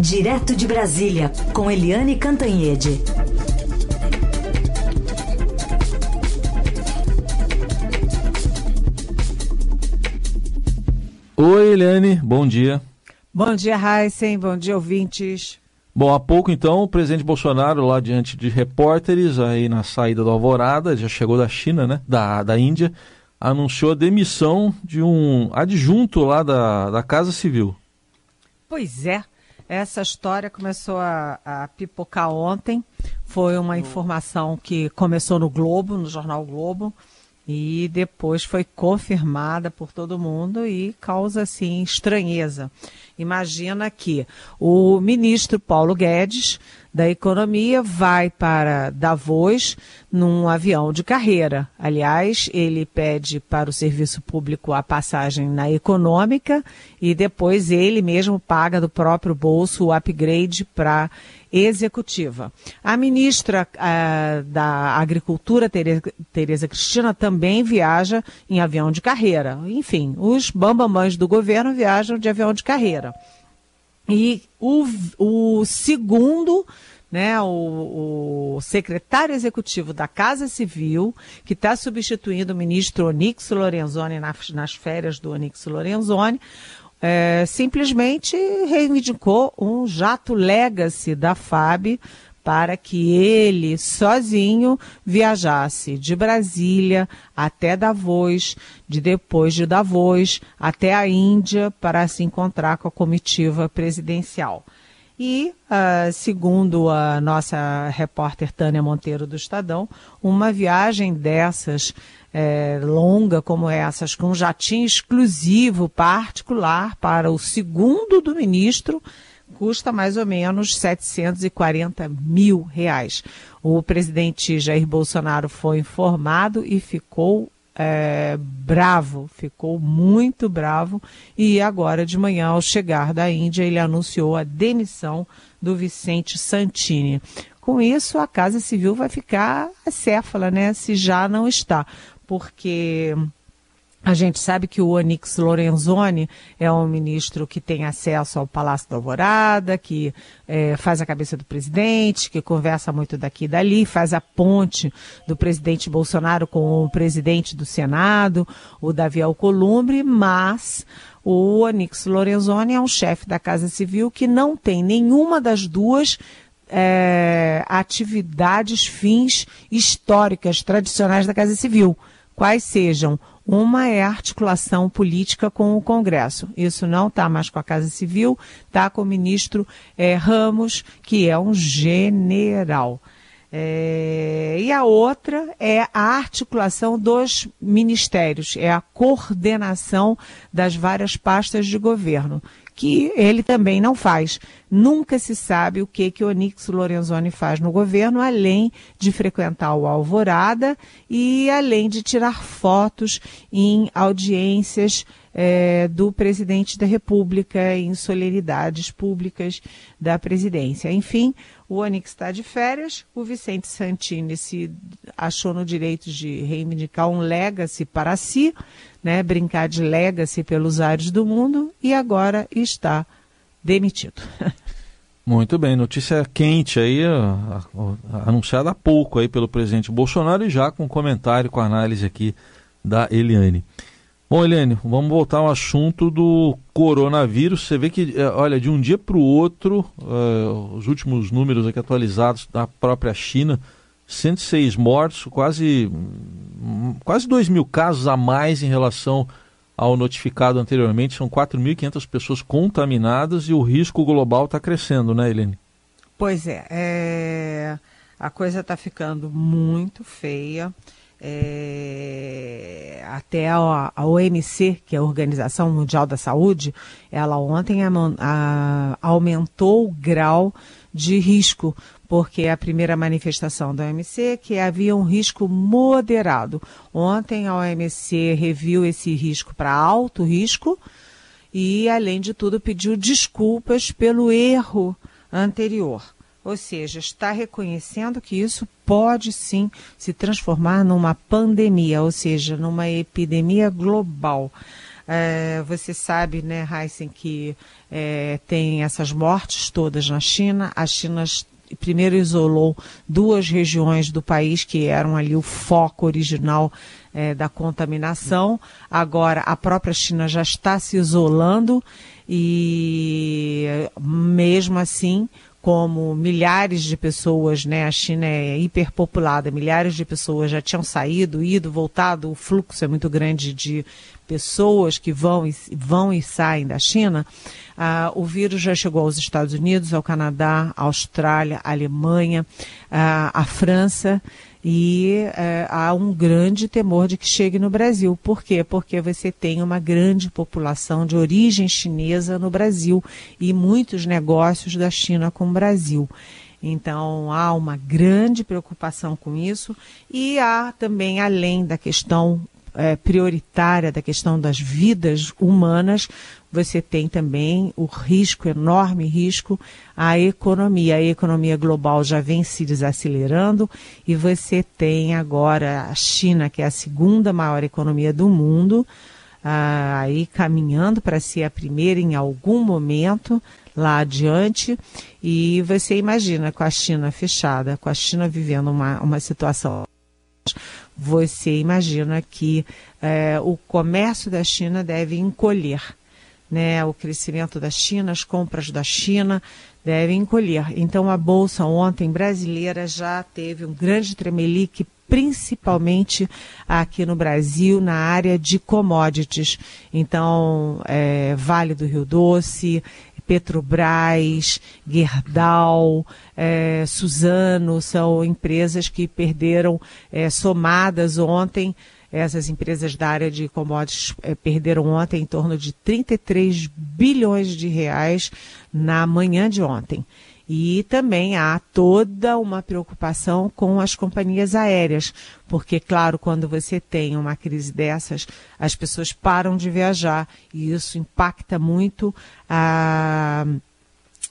Direto de Brasília, com Eliane Cantanhede. Oi, Eliane, bom dia. Bom dia, Heisen, bom dia, ouvintes. Bom, há pouco então, o presidente Bolsonaro, lá diante de repórteres, aí na saída do Alvorada, já chegou da China, né, da, da Índia, anunciou a demissão de um adjunto lá da, da Casa Civil. Pois é, essa história começou a, a pipocar ontem. Foi uma informação que começou no Globo, no jornal Globo, e depois foi confirmada por todo mundo e causa assim estranheza. Imagina que o ministro Paulo Guedes da Economia vai para Davos num avião de carreira. Aliás, ele pede para o serviço público a passagem na econômica e depois ele mesmo paga do próprio bolso o upgrade para executiva. A ministra uh, da Agricultura, Tereza Cristina, também viaja em avião de carreira. Enfim, os bambamães do governo viajam de avião de carreira. E o, o segundo né, o, o, secretário executivo da Casa Civil, que está substituindo o ministro Onix Lorenzoni nas, nas férias do Onix Lorenzoni, é, simplesmente reivindicou um jato legacy da FAB para que ele sozinho viajasse de Brasília até Davos, de depois de Davos até a Índia para se encontrar com a comitiva presidencial. E, uh, segundo a nossa repórter Tânia Monteiro do Estadão, uma viagem dessas é, longa como essas, com um jatinho exclusivo, particular, para o segundo do ministro, custa mais ou menos 740 mil reais. O presidente Jair Bolsonaro foi informado e ficou é, bravo, ficou muito bravo. E agora de manhã, ao chegar da Índia, ele anunciou a demissão do Vicente Santini. Com isso, a Casa Civil vai ficar acéfala, né? Se já não está porque a gente sabe que o Onix Lorenzoni é um ministro que tem acesso ao Palácio da Alvorada, que é, faz a cabeça do presidente, que conversa muito daqui e dali, faz a ponte do presidente Bolsonaro com o presidente do Senado, o Davi Alcolumbre, mas o Onix Lorenzoni é um chefe da Casa Civil que não tem nenhuma das duas é, atividades, fins históricas, tradicionais da Casa Civil quais sejam. Uma é a articulação política com o Congresso. Isso não está mais com a Casa Civil, está com o ministro é, Ramos, que é um general. É, e a outra é a articulação dos ministérios, é a coordenação das várias pastas de governo que ele também não faz. Nunca se sabe o que que Onix Lorenzoni faz no governo, além de frequentar o Alvorada e além de tirar fotos em audiências é, do presidente da República, em solenidades públicas da presidência. Enfim, o Onix está de férias, o Vicente Santini se achou no direito de reivindicar um legacy para si, né, brincar de legacy pelos ares do mundo e agora está demitido. Muito bem, notícia quente aí, anunciada há pouco aí pelo presidente Bolsonaro e já com comentário, com análise aqui da Eliane. Bom, Eliane, vamos voltar ao assunto do coronavírus. Você vê que, é, olha, de um dia para o outro, uh, os últimos números aqui atualizados da própria China, 106 mortos, quase, quase 2 mil casos a mais em relação ao notificado anteriormente. São 4.500 pessoas contaminadas e o risco global está crescendo, né, Helene? Pois é, é... a coisa está ficando muito feia. É, até a, a, OMC, que é a Organização Mundial da Saúde, ela ontem a, a, aumentou o grau de risco, porque a primeira manifestação da OMC é que havia um risco moderado. Ontem a OMC reviu esse risco para alto risco e, além de tudo, pediu desculpas pelo erro anterior. Ou seja, está reconhecendo que isso pode sim se transformar numa pandemia, ou seja, numa epidemia global. É, você sabe, né, Heisen, que é, tem essas mortes todas na China. A China primeiro isolou duas regiões do país que eram ali o foco original é, da contaminação. Agora a própria China já está se isolando e mesmo assim como milhares de pessoas, né, a China é hiperpopulada, milhares de pessoas já tinham saído, ido, voltado, o fluxo é muito grande de pessoas que vão e, vão e saem da China, ah, o vírus já chegou aos Estados Unidos, ao Canadá, à Austrália, à Alemanha, ah, à França e eh, há um grande temor de que chegue no Brasil. Por quê? Porque você tem uma grande população de origem chinesa no Brasil e muitos negócios da China com o Brasil. Então há uma grande preocupação com isso e há também, além da questão é, prioritária da questão das vidas humanas, você tem também o risco, enorme risco, à economia. A economia global já vem se desacelerando e você tem agora a China, que é a segunda maior economia do mundo, ah, aí caminhando para ser a primeira em algum momento lá adiante. E você imagina com a China fechada, com a China vivendo uma, uma situação você imagina que é, o comércio da China deve encolher. Né, o crescimento da China, as compras da China devem encolher. Então, a Bolsa ontem brasileira já teve um grande tremelique, principalmente aqui no Brasil, na área de commodities. Então, é, Vale do Rio Doce, Petrobras, Gerdau, é, Suzano, são empresas que perderam, é, somadas ontem, essas empresas da área de commodities é, perderam ontem em torno de 33 bilhões de reais na manhã de ontem. E também há toda uma preocupação com as companhias aéreas, porque, claro, quando você tem uma crise dessas, as pessoas param de viajar e isso impacta muito a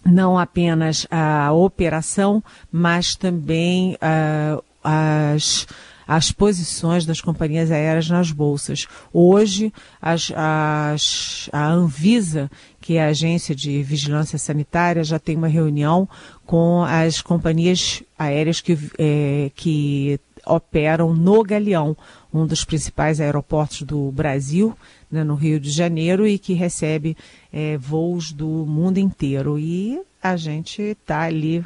não apenas a operação, mas também uh, as as posições das companhias aéreas nas bolsas. Hoje, as, as, a Anvisa, que é a agência de vigilância sanitária, já tem uma reunião com as companhias aéreas que, é, que operam no Galeão, um dos principais aeroportos do Brasil, né, no Rio de Janeiro, e que recebe é, voos do mundo inteiro. E a gente está ali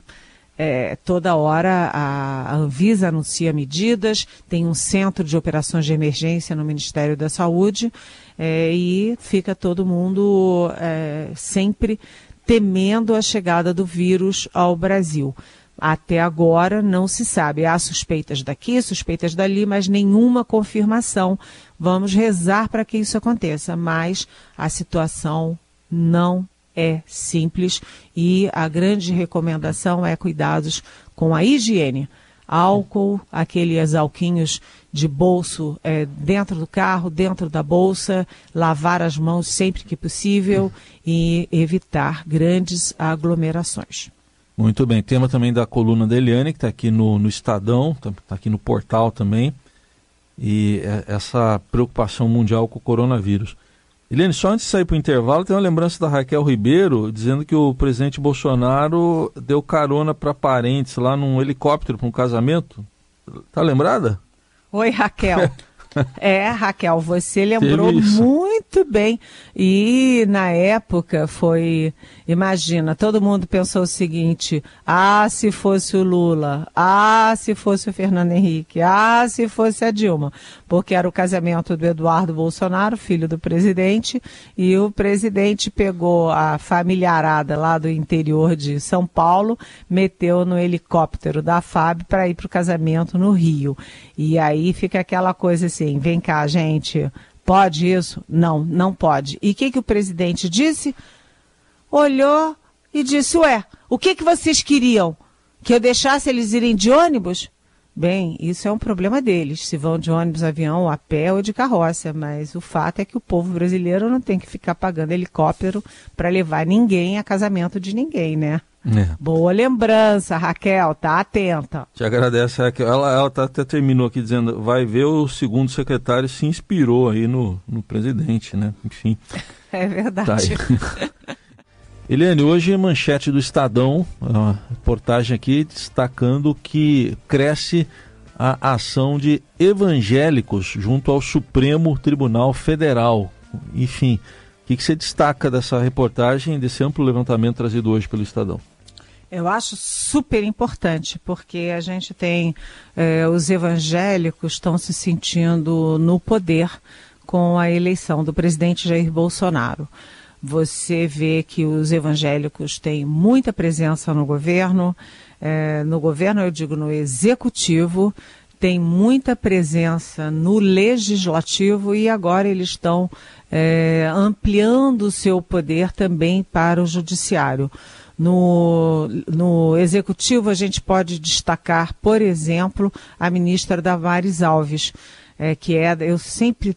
é, toda hora a Anvisa anuncia medidas, tem um centro de operações de emergência no Ministério da Saúde é, e fica todo mundo é, sempre temendo a chegada do vírus ao Brasil. Até agora não se sabe. Há suspeitas daqui, suspeitas dali, mas nenhuma confirmação. Vamos rezar para que isso aconteça, mas a situação não é simples e a grande recomendação é cuidados com a higiene. Álcool, aqueles alquinhos de bolso é, dentro do carro, dentro da bolsa, lavar as mãos sempre que possível e evitar grandes aglomerações. Muito bem, tema também da coluna da Eliane, que está aqui no, no Estadão, está tá aqui no portal também, e é, essa preocupação mundial com o coronavírus. Eliane, só antes de sair para o intervalo, tem uma lembrança da Raquel Ribeiro dizendo que o presidente Bolsonaro deu carona para parentes lá num helicóptero para um casamento. Tá lembrada? Oi, Raquel. É, Raquel, você lembrou muito bem. E na época foi, imagina, todo mundo pensou o seguinte: ah, se fosse o Lula, ah, se fosse o Fernando Henrique, ah, se fosse a Dilma, porque era o casamento do Eduardo Bolsonaro, filho do presidente, e o presidente pegou a familiarada lá do interior de São Paulo, meteu no helicóptero da FAB para ir para o casamento no Rio. E aí fica aquela coisa assim: vem cá, gente, pode isso? Não, não pode. E o que, que o presidente disse? Olhou e disse: Ué, o que, que vocês queriam? Que eu deixasse eles irem de ônibus? Bem, isso é um problema deles, se vão de ônibus, avião, a pé ou de carroça, mas o fato é que o povo brasileiro não tem que ficar pagando helicóptero para levar ninguém a casamento de ninguém, né? É. Boa lembrança, Raquel, tá atenta. Te agradece, Raquel. Ela, ela tá, até terminou aqui dizendo, vai ver o segundo secretário se inspirou aí no, no presidente, né? Enfim. É verdade. Tá Eliane, hoje manchete do Estadão, uma reportagem aqui destacando que cresce a ação de evangélicos junto ao Supremo Tribunal Federal. Enfim, o que, que você destaca dessa reportagem, desse amplo levantamento trazido hoje pelo Estadão? Eu acho super importante, porque a gente tem eh, os evangélicos estão se sentindo no poder com a eleição do presidente Jair Bolsonaro você vê que os evangélicos têm muita presença no governo, é, no governo, eu digo no executivo, tem muita presença no legislativo e agora eles estão é, ampliando o seu poder também para o judiciário. No, no executivo, a gente pode destacar, por exemplo, a ministra Damares Alves, é, que é, eu sempre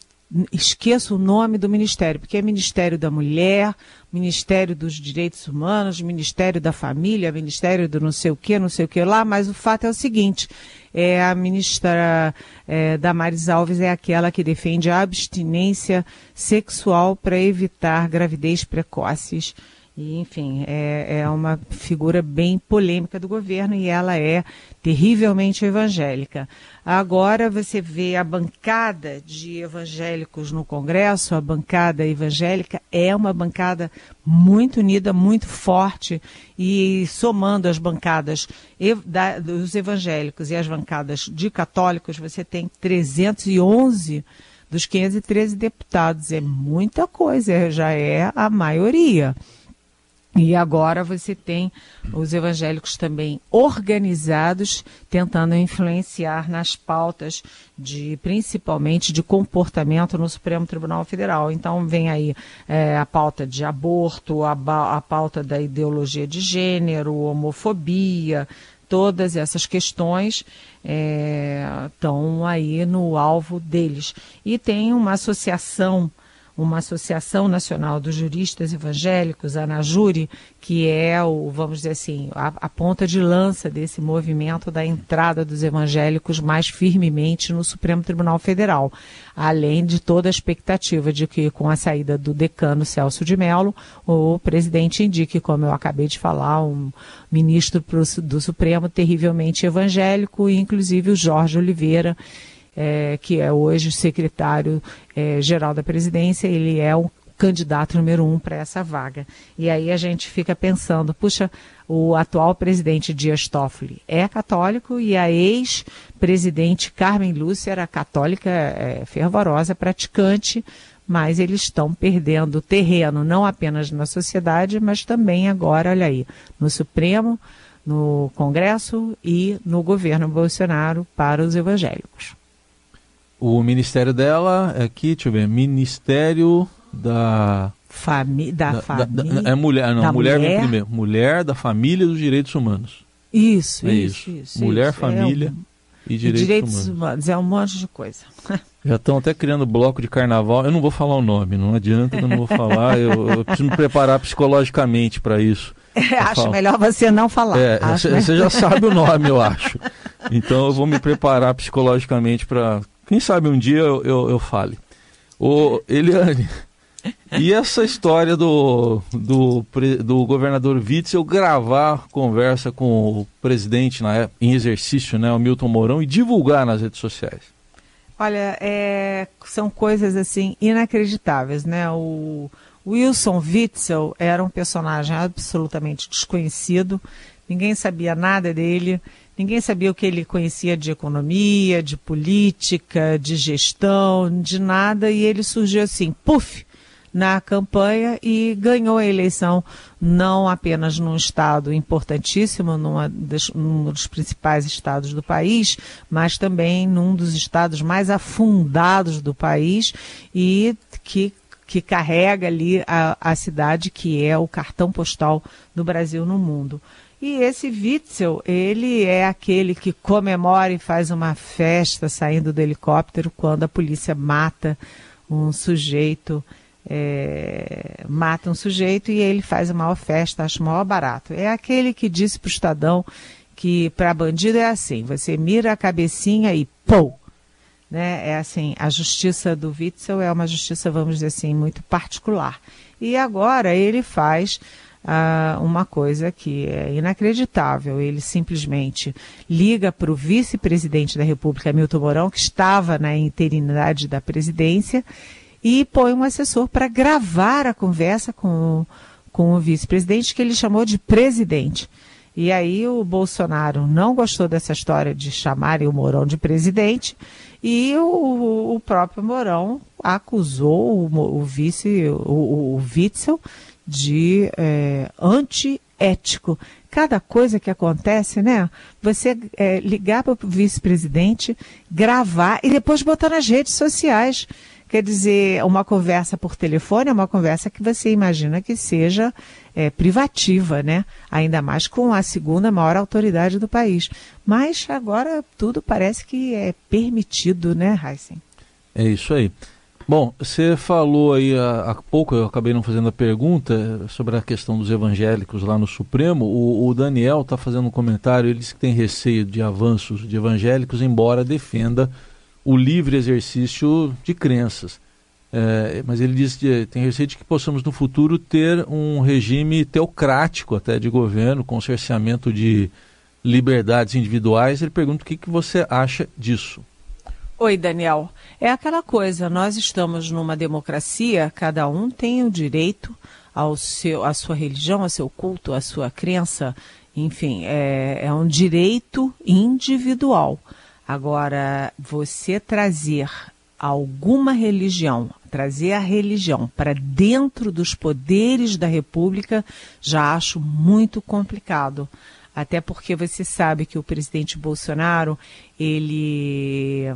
esqueço o nome do ministério, porque é Ministério da Mulher, Ministério dos Direitos Humanos, Ministério da Família, Ministério do não sei o que, não sei o que lá, mas o fato é o seguinte, é, a ministra é, Damares Alves é aquela que defende a abstinência sexual para evitar gravidez precoces e, enfim, é, é uma figura bem polêmica do governo e ela é terrivelmente evangélica. Agora você vê a bancada de evangélicos no Congresso, a bancada evangélica é uma bancada muito unida, muito forte e somando as bancadas dos evangélicos e as bancadas de católicos, você tem 311 dos 513 deputados. É muita coisa, já é a maioria. E agora você tem os evangélicos também organizados, tentando influenciar nas pautas de, principalmente, de comportamento no Supremo Tribunal Federal. Então vem aí é, a pauta de aborto, a, a pauta da ideologia de gênero, homofobia, todas essas questões estão é, aí no alvo deles. E tem uma associação uma Associação Nacional dos Juristas Evangélicos, a ANAJURI, que é o, vamos dizer assim, a, a, ponta de lança desse movimento da entrada dos evangélicos mais firmemente no Supremo Tribunal Federal, além de toda a expectativa de que com a saída do decano Celso de Mello, o presidente indique, como eu acabei de falar, um ministro do Supremo terrivelmente evangélico, inclusive o Jorge Oliveira, é, que é hoje o secretário-geral é, da presidência, ele é o candidato número um para essa vaga. E aí a gente fica pensando, puxa, o atual presidente Dias Toffoli é católico e a ex-presidente Carmen Lúcia era católica é, fervorosa, praticante, mas eles estão perdendo terreno não apenas na sociedade, mas também agora, olha aí, no Supremo, no Congresso e no governo Bolsonaro para os evangélicos. O ministério dela é aqui, deixa eu ver, Ministério da Fami da, da família. É mulher, não, mulher, mulher vem primeiro. Mulher da família e dos direitos humanos. Isso, é isso, isso, Mulher, isso. família é um... e, direitos e direitos, humanos. humanos. É um monte de coisa. Já estão até criando bloco de carnaval. Eu não vou falar o nome, não adianta, eu não vou falar. eu, eu preciso me preparar psicologicamente para isso. É, acho falo. melhor você não falar. É, você já sabe o nome, eu acho. Então eu vou me preparar psicologicamente para quem sabe um dia eu, eu, eu fale. Ô, Eliane, e essa história do, do, do governador Witzel gravar conversa com o presidente na, em exercício, né, o Milton Mourão, e divulgar nas redes sociais? Olha, é, são coisas assim inacreditáveis, né? O Wilson Witzel era um personagem absolutamente desconhecido, ninguém sabia nada dele. Ninguém sabia o que ele conhecia de economia, de política, de gestão, de nada, e ele surgiu assim, puf, na campanha e ganhou a eleição não apenas num estado importantíssimo, numa das, num dos principais estados do país, mas também num dos estados mais afundados do país e que que carrega ali a, a cidade que é o cartão postal do Brasil no mundo. E esse Witzel, ele é aquele que comemora e faz uma festa saindo do helicóptero quando a polícia mata um sujeito é, mata um sujeito e ele faz a maior festa, acha o maior barato. É aquele que disse para o Estadão que para bandido é assim, você mira a cabecinha e pô! Né? É assim, a justiça do Witzel é uma justiça, vamos dizer assim, muito particular. E agora ele faz ah, uma coisa que é inacreditável. Ele simplesmente liga para o vice-presidente da República, Milton Mourão, que estava na interinidade da presidência, e põe um assessor para gravar a conversa com, com o vice-presidente, que ele chamou de presidente. E aí o Bolsonaro não gostou dessa história de chamarem o Mourão de presidente e o, o próprio Mourão acusou o, o vice, o, o Witzel, de é, antiético. Cada coisa que acontece, né? Você é, ligar para o vice-presidente, gravar e depois botar nas redes sociais. Quer dizer, uma conversa por telefone é uma conversa que você imagina que seja é, privativa, né? Ainda mais com a segunda maior autoridade do país. Mas agora tudo parece que é permitido, né, Heisen? É isso aí. Bom, você falou aí há, há, pouco, eu acabei não fazendo a pergunta sobre a questão dos evangélicos lá no Supremo. O, o Daniel está fazendo um comentário, ele disse que tem receio de avanços de evangélicos, embora defenda o livre exercício de crenças. É, mas ele diz que tem receio de que possamos no futuro ter um regime teocrático até de governo, com cerceamento de liberdades individuais. Ele pergunta o que, que você acha disso. Oi, Daniel. É aquela coisa, nós estamos numa democracia, cada um tem o direito ao seu, à sua religião, ao seu culto, à sua crença, enfim, é, é um direito individual. Agora, você trazer alguma religião, trazer a religião para dentro dos poderes da República, já acho muito complicado. Até porque você sabe que o presidente Bolsonaro, ele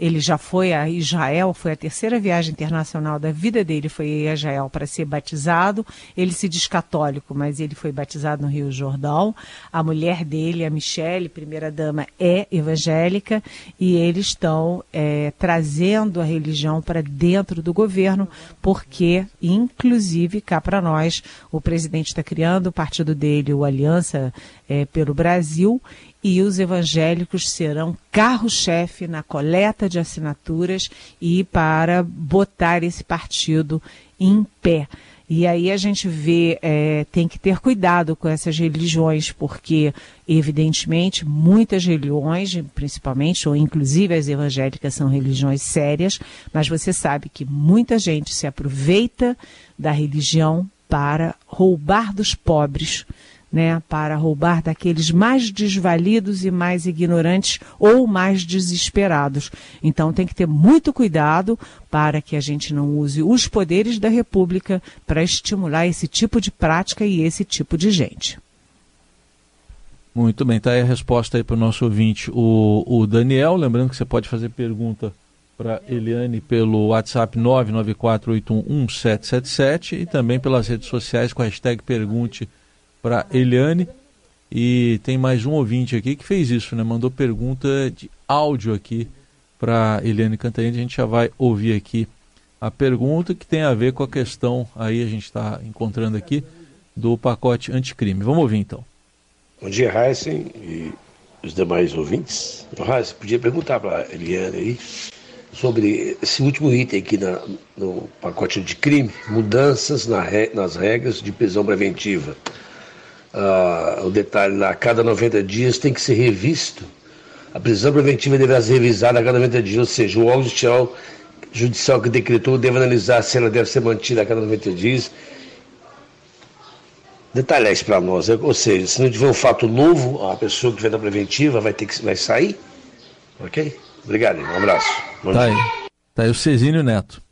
ele já foi a Israel, foi a terceira viagem internacional da vida dele, foi a Israel para ser batizado. Ele se diz católico, mas ele foi batizado no Rio Jordão. A mulher dele, a Michelle, primeira-dama, é evangélica e eles estão é, trazendo a religião para dentro do governo, porque, inclusive, cá para nós, o presidente está criando o partido dele, o Aliança é, pelo Brasil, e os evangélicos serão carro-chefe na coleta de assinaturas e para botar esse partido em pé. E aí a gente vê, é, tem que ter cuidado com essas religiões, porque, evidentemente, muitas religiões, principalmente, ou inclusive as evangélicas, são religiões sérias, mas você sabe que muita gente se aproveita da religião para roubar dos pobres né, para roubar daqueles mais desvalidos e mais ignorantes ou mais desesperados. Então tem que ter muito cuidado para que a gente não use os poderes da República para estimular esse tipo de prática e esse tipo de gente. Muito bem, está aí a resposta aí para o nosso ouvinte, o, o Daniel. Lembrando que você pode fazer pergunta para Eliane pelo WhatsApp 994811777 e também pelas redes sociais com a hashtag Pergunte para Eliane. E tem mais um ouvinte aqui que fez isso, né? Mandou pergunta de áudio aqui para Eliane Cantanhede. A gente já vai ouvir aqui a pergunta que tem a ver com a questão aí a gente está encontrando aqui do pacote anticrime. Vamos ouvir então. Bom dia, Heisen e os demais ouvintes. Heisen, podia perguntar para Eliane aí sobre esse último item aqui na, no pacote anticrime, mudanças na, nas regras de prisão preventiva uh, o detalhe lá, a cada 90 dias tem que ser revisto. A prisão preventiva deverá ser revisada a cada 90 dias, ou seja, o órgão judicial, judicial que decretou deve analisar se ela deve ser mantida a cada 90 dias. Detalhar isso para nós, ou seja, se não tiver um fato novo, a pessoa que tiver na preventiva vai ter que vai sair. Ok? Obrigado, um abraço. Bom tá dia. aí. Tá aí o Cezínio Neto.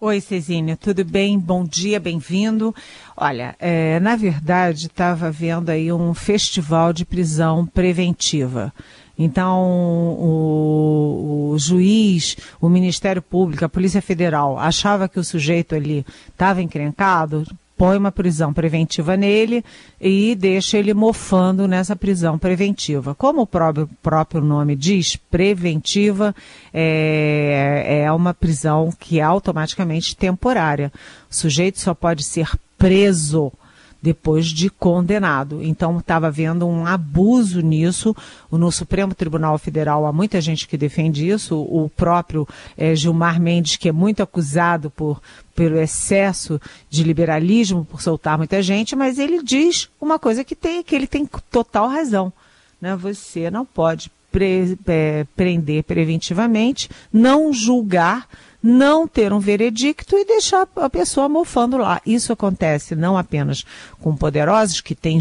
Oi, Cezinha, tudo bem? Bom dia, bem-vindo. Olha, é, na verdade, estava vendo aí um festival de prisão preventiva. Então, o, o, juiz, o Ministério Público, a Polícia Federal achava que o sujeito ali estava encrencado, põe uma prisão preventiva nele e deixa ele mofando nessa prisão preventiva. Como o próprio, próprio nome diz, preventiva é, é uma prisão que é automaticamente temporária. O sujeito só pode ser preso depois de condenado. Então estava havendo um abuso nisso. No Supremo Tribunal Federal há muita gente que defende isso. O próprio é, Gilmar Mendes, que é muito acusado por, pelo excesso de liberalismo, por soltar muita gente, mas ele diz uma coisa que, tem, que ele tem total razão. Né? Você não pode pre, é, prender preventivamente, não julgar não ter um veredicto e deixar a pessoa mofando lá. Isso acontece não apenas com poderosos que têm,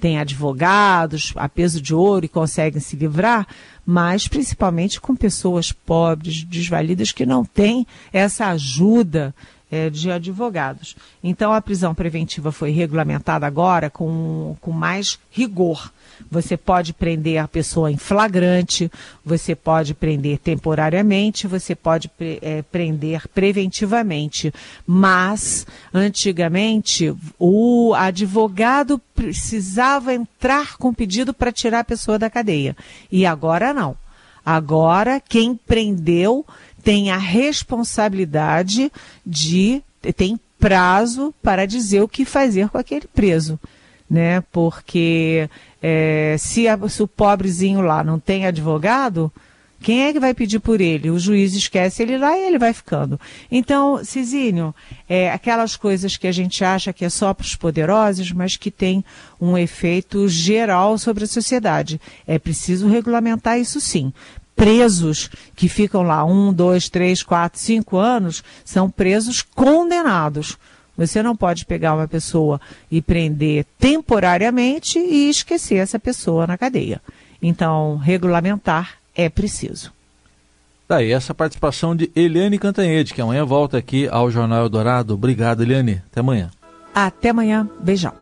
têm advogados a peso de ouro e conseguem se livrar, mas principalmente com pessoas pobres, desvalidas, que não têm essa ajuda é, de advogados. Então a prisão preventiva foi regulamentada agora com, com mais rigor. Você pode prender a pessoa em flagrante, você pode prender temporariamente, você pode é, prender preventivamente. Mas, antigamente, o advogado precisava entrar com pedido para tirar a pessoa da cadeia. E agora não. Agora, quem prendeu tem a responsabilidade de. tem prazo para dizer o que fazer com aquele preso. Né? Porque é, se, a, se o pobrezinho lá não tem advogado, quem é que vai pedir por ele? O juiz esquece ele lá e ele vai ficando. Então, Cizinho, é, aquelas coisas que a gente acha que é só para os poderosos, mas que tem um efeito geral sobre a sociedade. É preciso regulamentar isso sim. Presos que ficam lá um, dois, três, quatro, cinco anos são presos condenados. Você não pode pegar uma pessoa e prender temporariamente e esquecer essa pessoa na cadeia. Então, regulamentar é preciso. Daí essa participação de Eliane Cantanhede, que amanhã volta aqui ao Jornal Eldorado. Obrigado, Eliane. Até amanhã. Até amanhã. Beijão.